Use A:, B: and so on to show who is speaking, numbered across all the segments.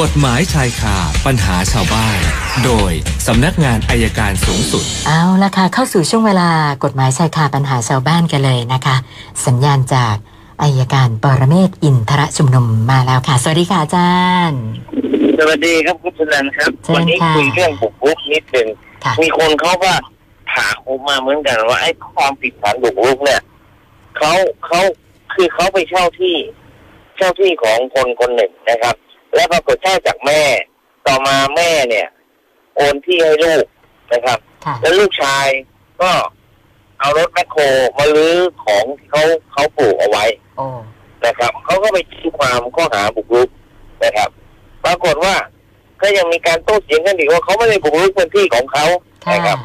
A: กฎหมายชายคาปัญหาชาวบ้าน โดยสำนักงานอายการสูงสุด
B: เอาละค่ะ เข้าสู่ช่วงเวลากฎหมายชายคาปัญหาชาวบ้านกันเลยนะคะ สัญญาณจากอายการปรเมศวร์อินทรชุมนุมมาแล้วค่ะ สวัสดีค่ะอาจารย์
C: สวัสดีครับคุณชนันครับ
B: เชิญ
C: วันี้
B: ค่ะ
C: คุยเรื่องบุกรุกนิดหนึ่ง
B: ค่ะ
C: มีคนเขาว่าถามผมมาเหมือนกันว่าไอ้ความผิดฐานบุกรุกเนี่ยเขาเขาคือเขาไปเช่าที่ เช่าที่ของคนคนหนึ่งนะครับ แล้วปรากฏเช่าจากแม่ ต่อมาแม่เนี่ย โอนที่ให้ลูกนะครับ
B: ค่ะ
C: แล้วลูกชายก็เอารถแมคโครมาลื้อของที่เขาเขาปลูกเอาไว้
B: โอ้
C: นะครับเขาก็ไปแจ้งความข้อหาบุกรุกนะครับ ปรากฏว่าก็ยังมีการโต้เถียงกันอีกว่าเขาไม่ได้บุกรุกพื้นที่ของเขา
B: ค่ะ
C: นะครับ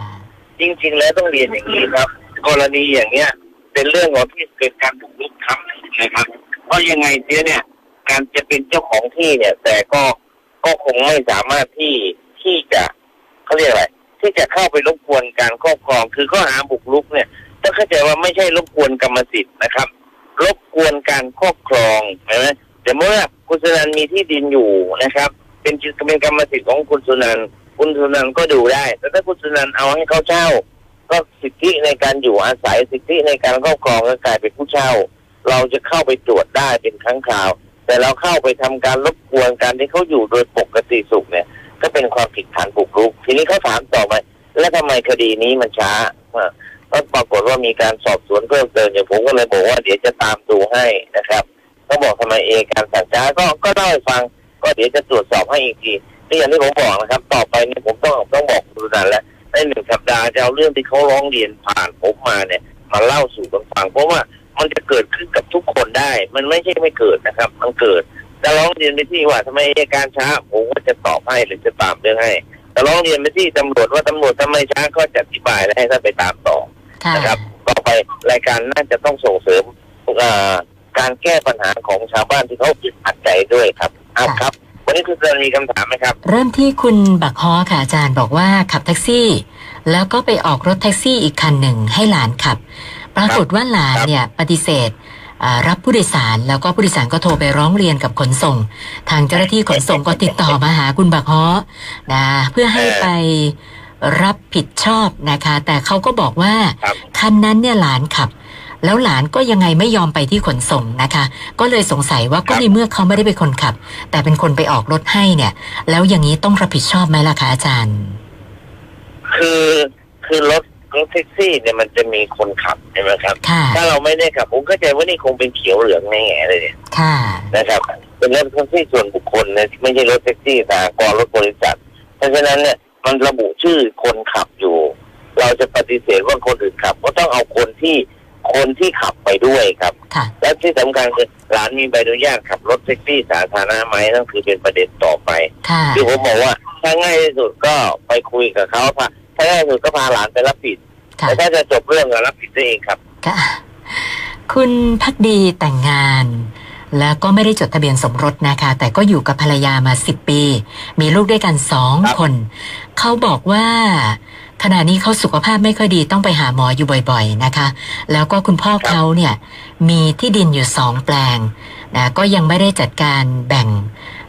C: จริง ๆ แล้วต้องเรียนอย่างนี้ครับ กรณีอย่างเนี้ย เป็นเรื่องของที่เกิดการบุกรุกครับนะครับ เพราะยังไงเสียเนี่ย การจะเป็นเจ้าของที่เนี่ย แต่ก็ก็คงไม่สามารถที่ที่จะเขาเรียกอะไรที่จะเข้าไปรบกวนการครอบครอง คือข้อหาบุกรุกเนี่ยต้องเข้าใจว่าไม่ใช่รบกวนกรรมสิทธิ์นะครับ รบกวนการครอบครองเห็นไหมแต่เมื่อคุณสุนันท์มีที่ดินอยู่นะครับ เป็นเป็นกรรมสิทธิ์ของคุณสุนันท์คุณสุนันท์ก็ดูได้ แต่ถ้าคุณสุนันท์เอาให้เขาเช่า ก็สิทธิในการอยู่อาศัยสิทธิในการครอบครองก็กลายเป็นผู้เช่า เราจะเข้าไปตรวจได้เป็นครั้งคราว แต่เราเข้าไปทำการรบกวนการที่เขาอยู่โดยปกติสุขเนี่ย ก็เป็นความผิดฐานบุกรุก ทีนี้เขาถามต่อไปแล้วทำไมคดีนี้มันช้าอ่าก็ปรากฏว่ามีการสอบสวนเพิ่มเติมอย่างผมก็เลยบอกว่าเดี๋ยวจะตามดูให้นะครับเขาบอกทำไมเองการสั่งช้าก็ก็เล่าให้ฟัง ก็เดี๋ยวจะตรวจสอบให้อีกทีนี่อย่างที่ผมบอกนะครับ ต่อไปนี่ผมต้องต้องบอกคุณนันแล้วในหนึ่งสัปดาห์จะเอาเรื่องที่เขาร้องเรียนผ่านผมมาเนี่ยมาเล่าสู่กันฟังเพราะว่า มันจะเกิดขึ้นกับทุกคนได้ มันไม่ใช่ไม่เกิดนะครับ มันเกิดจะร้องเรียนไปที่ว่าทำไมอัยการช้าผมก็จะตอบให้หรือจะตามเรื่องให้แต่ร้องเรียนไปที่ตำรวจว่าตำรวจทำไมช้าก็จะอธิบายและให้ท่านไปตามต่อ
B: ค่ะ
C: นะครับ ต่อไปรายการน่าจะต้องส่งเสริมเอ่อการแก้ปัญหาของชาวบ้านที่เขาอึดอัดใจด้วยครับอ้าวครับวันนี้คุณจะมีคำถามไหมครับ
B: เริ่มที่คุณบักฮอค่ะอาจารย์บอกว่าขับแท็กซี่ แล้วก็ไปออกรถแท็กซี่อีกคันหนึ่งให้หลานขับ ปรากฏว่าหลาน
C: ครับ
B: เนี่ยปฏิเสธอ่ารับผู้โดยสารแล้วก็ผู้โดยสารก็โทรไปร้องเรียนกับขนส่ง ทางเจ้าหน้าที่ขนส่งก็ติดต่อมาหาคุณบักฮอนะเพื่อให้ไปรับผิดชอบนะคะ แต่เขาก็บอกว่า
C: ครับ
B: คันนั้นเนี่ยหลานขับ แล้วหลานก็ยังไงไม่ยอมไปที่ขนส่งนะคะ ก็เลยสงสัยว่าก็ในเมื่อเขาไม่ได้เป็นคนขับ แต่เป็นคนไปออกรถให้เนี่ย แล้วอย่างนี้ต้องรับผิดชอบไหมล่ะคะอาจารย์
C: คือคือรถ รถแท็กซี่เนี่ยมันจะมีคนขับใช่ไหมครับ
B: ค่ะ
C: ถ้าเราไม่ได้ขับผมเข้าใจว่านี่คงเป็นเขียวเหลืองแง่ๆเลยเนี่ย
B: ค่ะ
C: นะครับเป็นรถแท็กซี่ส่วนบุคคลนะไม่ใช่รถแท็กซี่สากรณ์รถบริษัท เพราะฉะนั้นเนี่ยมันระบุชื่อคนขับอยู่ เราจะปฏิเสธว่าคนอื่นขับ ก็ต้องเอาคนที่คนที่ขับไปด้วยครับ
B: ค่ะ
C: และที่สำคัญคือหลานมีใบอนุญาตขับรถแท็กซี่สาธารณะไหมนั่นคือเป็นประเด็นต่อไป
B: ค่ะ
C: ที่ผมบอกว่าถ้าง่ายที่สุดก็ไปคุยกับเขาพา ถ้าง่ายที่สุดก็พาหลานไปรับผิด
B: ค่ะ
C: แต่ถ้าจะจบเรื่องก็รับผิดตัวเองครับ
B: ค่ะ คุณพักดีแต่งงาน แล้วก็ไม่ได้จดทะเบียนสมรสนะคะ แต่ก็อยู่กับภรรยามาสิบปี มีลูกด้วยกันสอง
C: ครับ
B: คนเขาบอกว่าขณะนี้เขาสุขภาพไม่ค่อยดีต้องไปหาหมออยู่บ่อยๆนะคะ แล้วก็คุณพ่อเขาเนี่ยมีที่ดินอยู่สองแปลงนะก็ยังไม่ได้จัดการแบ่ง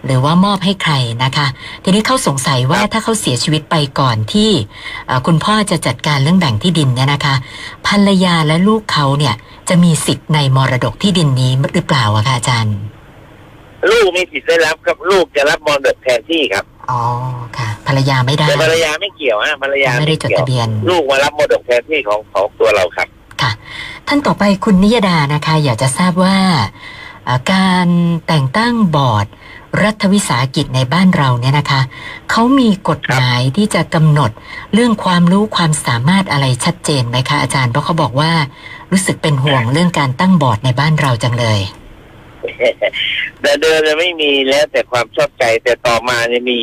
B: หรือว่ามอบให้ใครนะคะ ทีนี้เขาสงสัยว่าถ้าเขาเสียชีวิตไปก่อนที่เอ่อคุณพ่อจะจัดการเรื่องแบ่งที่ดินเนี่ยนะคะภรรยาและลูกเขาเนี่ยจะมีสิทธิ์ในมรดกที่ดินนี้หรือเปล่าอะคะอาจารย์
C: ลูกมีสิทธิ์ได้รับครับลูกจะรับมรดกแทนที่ครับ
B: อ๋อค่ะ ภรรยาไม่ได้
C: แต่ภรรยาไม่เกี่ยวฮะภรรยา
B: ไม่ได้จด
C: กี่ยว
B: ทะเบียน
C: ลูกมารับมรดกแทนที่ของของตัวเราครับ
B: ค่ะ ท่านต่อไปคุณนิยดานะคะ อยากจะทราบว่าเอ่อการแต่งตั้งบอร์ด รัฐวิสาหกิจในบ้านเราเนี่ยนะคะเขามีกฎหมายที่จะกำหนดเรื่องความรู้ความสามารถอะไรชัดเจนไหมคะอาจารย์เพราะเขาบอกว่ารู้สึกเป็นห่วงเรื่องการตั้งบอร์ดในบ้านเราจังเลย
C: แต่เดิมจะไม่มีแล้วแต่ความชอบใจแต่ต่อมาเนี่ยมี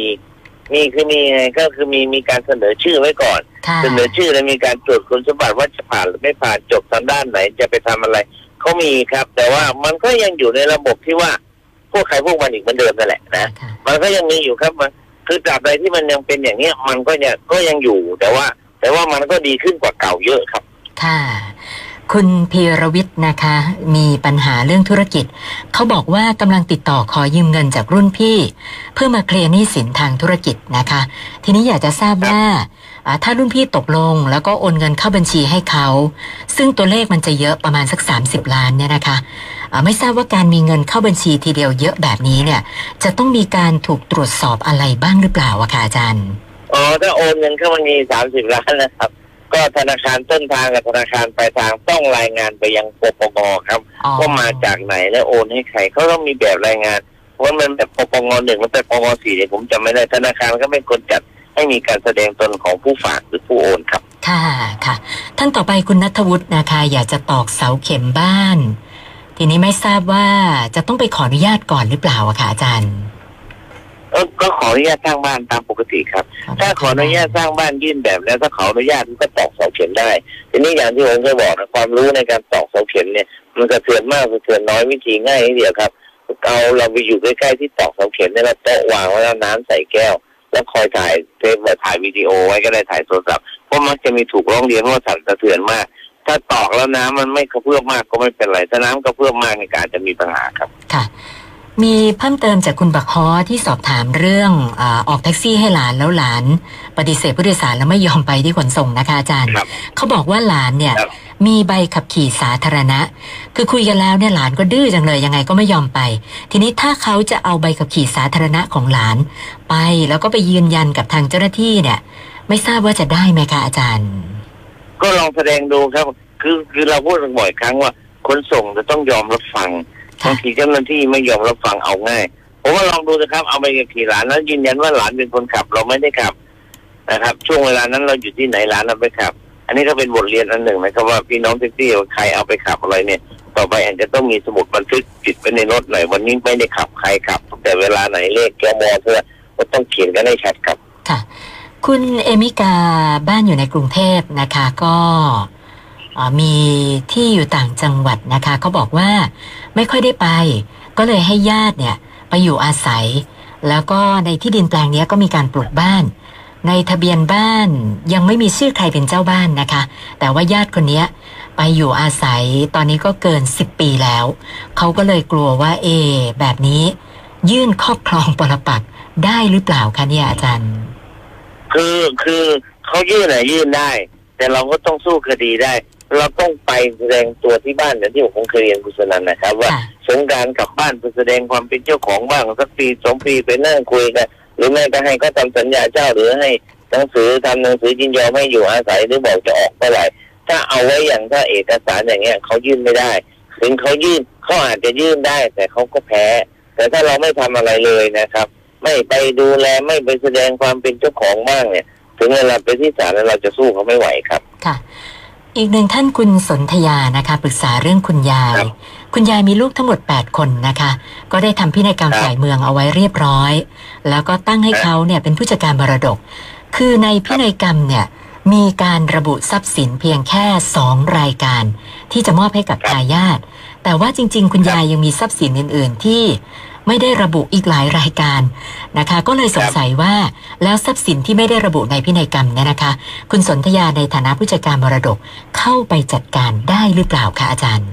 C: มีคือมีไงก็คือมีมีการเสนอชื่อไว้ก่อน
B: ค่ะ
C: เสนอชื่อแล้วมีการตรวจคุณสมบัติว่าจะผ่านหรือไม่ผ่านจบทางด้านไหนจะไปทำอะไรเขามีครับ แต่ว่ามันก็ยังอยู่ในระบบที่ว่า พวกใครพวกมันอีกเหมือนเดิมนั่นแหละนะ
B: ค่ะ
C: มันก็ยังมีอยู่ครับมันคือตราบใดที่มันยังเป็นอย่างเนี้ยมันก็ยังก็ยังอยู่แต่ว่า แต่ว่ามันก็ดีขึ้นกว่าเก่าเยอะครับ
B: ค่ะ คุณพีรวิทย์นะคะ มีปัญหาเรื่องธุรกิจ เขาบอกว่ากำลังติดต่อขอยืมเงินจากรุ่นพี่ เพื่อมาเคลียร์หนี้สินทางธุรกิจนะคะ ทีนี้อยากจะทราบว่าอ่า ถ้ารุ่นพี่ตกลง แล้วก็โอนเงินเข้าบัญชีให้เขา ซึ่งตัวเลขมันจะเยอะประมาณสัก 30 ล้านเนี่ยนะคะอ่าไม่ทราบว่าการมีเงินเข้าบัญชีทีเดียวเยอะแบบนี้เนี่ย จะต้องมีการถูกตรวจสอบอะไรบ้างหรือเปล่าอะคะอาจารย์
C: อ๋อถ้าโอนเงินเข้าบัญชีสามสิบล้านนะครับ ก็ธนาคารต้นทางกับธนาคารปลายทางต้องรายงานไปยังปปงครับ
B: อ๋อ
C: ว่ามาจากไหนและโอนให้ใครเขาต้องมีแบบรายงานเพราะว่ามันแบบปปงหนึ่งแล้วแต่ปปงสี่เนี่ยผมจำไม่ได้ธนาคารก็เป็นคนจัด ให้มีการแสดงตนของผู้ฝากหรือผู้โอนครับ
B: ค่ะค่ะ ท่านต่อไปคุณนัทวุฒินะคะ อยากจะตอกเสาเข็มบ้าน ทีนี้ไม่ทราบว่าจะต้องไปขออนุญาตก่อนหรือเปล่าอะคะอาจารย์
C: เออก็ขออนุญาตสร้างบ้านตามปกติครับ ถ้าขออนุญาตสร้างบ้านยื่นแบบแล้วถ้าขออนุญาตมันก็ตอกเสาเข็มได้ ทีนี้อย่างที่ผมเคยบอกนะความรู้ในการตอกเสาเข็มเนี่ย มันสะเทือนมากสะเทือนน้อยวิธีง่ายนิดเดียวครับเอาเราไปอยู่ใกล้ๆที่ตอกเสาเข็มเนี่ยเราโต๊ะวางไว้แล้วน้ำใส่แก้ว แล้วคอยถ่ายเทปแบบถ่ายวิดีโอไว้ก็ได้ถ่ายโทรศัพท์เพราะมักจะมีถูกร้องเรียนว่าสั่นสะเทือนมาก ถ้าตอกแล้วน้ำมันไม่กระเพื่อมมากก็ไม่เป็นไรถ้าน้ำกระเพื่อมมากในการจะมีปัญหาครับ
B: ค่ะ มีเพิ่มเติมจากคุณบักฮอที่สอบถามเรื่องอาออกแท็กซี่ให้หลานแล้วหลาน ปฏิเสธผู้โดยสารแล้วไม่ยอมไปที่ขนส่งนะคะอาจารย์
C: ครับ
B: เขาบอกว่าหลานเนี่ย
C: ครับ
B: มีใบขับขี่สาธารณะ คือคุยกันแล้วเนี่ยหลานก็ดื้อจังเลยยังไงก็ไม่ยอมไป ทีนี้ถ้าเขาจะเอาใบขับขี่สาธารณะของหลาน ไปแล้วก็ไปยืนยันกับทางเจ้าหน้าที่เนี่ย ไม่ทราบว่าจะได้ไหมคะอาจารย์
C: ก็ลองแสดงดูครับ คือคือเราพูดกันบ่อยครั้งว่าขนส่งจะต้องยอมรับฟัง
B: ค่ะ
C: บางทีเจ้าหน้าที่ไม่ยอมรับฟังเอาง่ายผมว่าลองดูนะครับ เอาไปกับขี่หลานแล้วยืนยันว่าหลานเป็นคนขับ เราไม่ได้ขับนะครับ ช่วงเวลานั้นเราอยู่ที่ไหนหลานเราไปขับ อันนี้ก็เป็นบทเรียนอันหนึ่งนะครับว่าพี่น้องแท็กซี่ใครเอาไปขับอะไรเนี่ย ต่อไปอาจจะต้องมีสมุดบันทึกติดไว้ในรถหน่อยวันนี้ไม่ได้ขับใครขับ แต่เวลาไหนเลขแกมอเพื่อก็ต้องเขียนกันให้ชัดครับ
B: ค่ะ คุณเอมิกาบ้านอยู่ในกรุงเทพนะคะ ก็เอ่อ มีที่อยู่ต่างจังหวัดนะคะเขาบอกว่าไม่ค่อยได้ไป ก็เลยให้ญาติเนี่ยไปอยู่อาศัย แล้วก็ในที่ดินแปลงนี้ก็มีการปลูกบ้าน ในทะเบียนบ้านยังไม่มีชื่อใครเป็นเจ้าบ้านนะคะ แต่ว่าญาติคนนี้ไปอยู่อาศัยตอนนี้ก็เกิน 10 ปีแล้ว เขาก็เลยกลัวว่าเอ แบบนี้ ยื่นครอบครองปรปักได้หรือเปล่าคะเนี่ยอาจารย์
C: คือคือเขายื่นอะยื่นได้ แต่เราก็ต้องสู้คดีได้ เราต้องไปแสดงตัวที่บ้านอย่างที่ผมเคยเรียนคุณสนันนะครับ ว่า
B: ค่ะ
C: สงกรารกลับบ้านไปแสดงความเป็นเจ้าของบ้างสักปีสองปีไปนั่งคุยกันหรือแม้ก็ให้เขาทำสัญญาเช่าหรือให้หนังสือทำหนังสือยินยอมให้อยู่อาศัยหรือบอกจะออกเมื่อไหร่ถ้าเอาไว้อย่างถ้าเอกสารอย่างเงี้ยเขายื่นไม่ได้ถึงเขายื่นเขาอาจจะยื่นได้ แต่เขาก็แพ้ แต่ถ้าเราไม่ทำอะไรเลยนะครับ ไม่ไปดูแลไม่ไปแสดงความเป็นเจ้าของบ้างเนี่ย ถึงเวลาไปที่ศาลแล้วเราจะสู้เขาไม่ไหวครับ
B: ค่ะ อีกหนึ่งท่านคุณสนธยานะคะ ปรึกษาเรื่องคุณยาย
C: ครับ
B: คุณยายมีลูกทั้งหมด 8 คนนะคะ ก็ได้ทำพินัยกรรม
C: ครับ
B: ฝ่ายเมืองเอาไว้เรียบร้อย แล้วก็ตั้งให้
C: ครับ
B: เขาเนี่ยเป็นผู้จัดการมรดก คือในพินัยกรรมเนี่ยมีการระบุทรัพย์สินเพียงแค่สองรายการ ที่จะมอบให้กับทายาทแต่ว่าจริง ๆ คุณยายยังมีทรัพย์สินอื่น ๆ ที่ ไม่ได้ระบุอีกหลายรายการนะคะ ก็เลยสงสัยว่าแล้วทรัพย์สินที่ไม่ได้ระบุในพินัยกรรมเนี่ยนะคะ คุณสนธยาในฐานะผู้จัดการมรดกเข้าไปจัดการได้หรือเปล่าคะอาจารย์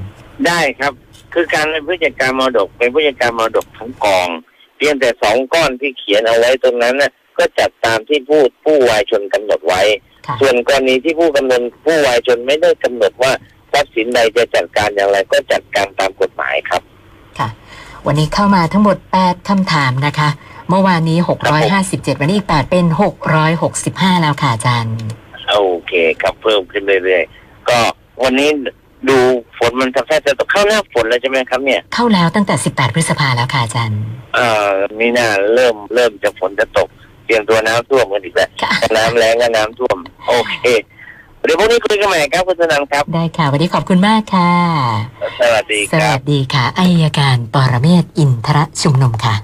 C: ได้ครับ คือการเป็นผู้จัดการมรดกเป็นผู้จัดการมรดกทั้งกองเพียงแต่สองก้อนที่เขียนเอาไว้ตรงนั้นน่ะก็จัดตามที่ผู้ผู้วายชนกำหนดไว้
B: ค่ะ
C: ส่วนกรณีที่ผู้กำหนดผู้วายชนไม่ได้กำหนดว่าทรัพย์สินใดจะจัดการอย่างไรก็จัดการตามกฎหมายครับ
B: ค่ะ วันนี้เข้ามาทั้งหมด 8 คำถามนะคะ เมื่อวานนี้ 657 วันนี้อีก 8 เป็น 665 แล้วค่ะอาจารย์
C: โอเคครับเพิ่มขึ้นเรื่อยๆ ก็วันนี้ดูฝนมันจะแค่จะเข้าหน้าฝนแล้วใช่ไหมครับเนี่ย
B: เข้าแล้วตั้งแต่ 18 พฤษภาแล้วค่ะอาจารย์
C: เอ่อมีหน้าเริ่มเริ่มจะฝนจะตก เตรียมตัวน้ำท่วมกันอีกแล้ว
B: ค่ะ
C: น้ำแรงก็น้ำท่วม โอเค เดี๋ยวพรุ่งนี้คุยกันใหม่ครับคุณสนันครับ
B: ได้ค่ะ วันนี้ขอบคุณมากค่ะ
C: สวัสดี
B: ส
C: ครั
B: วั
C: บ
B: สดีค่ะอายการปรเมศวร์อินทรชุมนุมค่ะ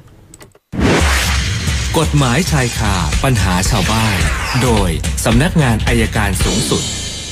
A: กฎหมายชายคาปัญหาชาวบ้าน โดยสำนักงานอายการสูงสุด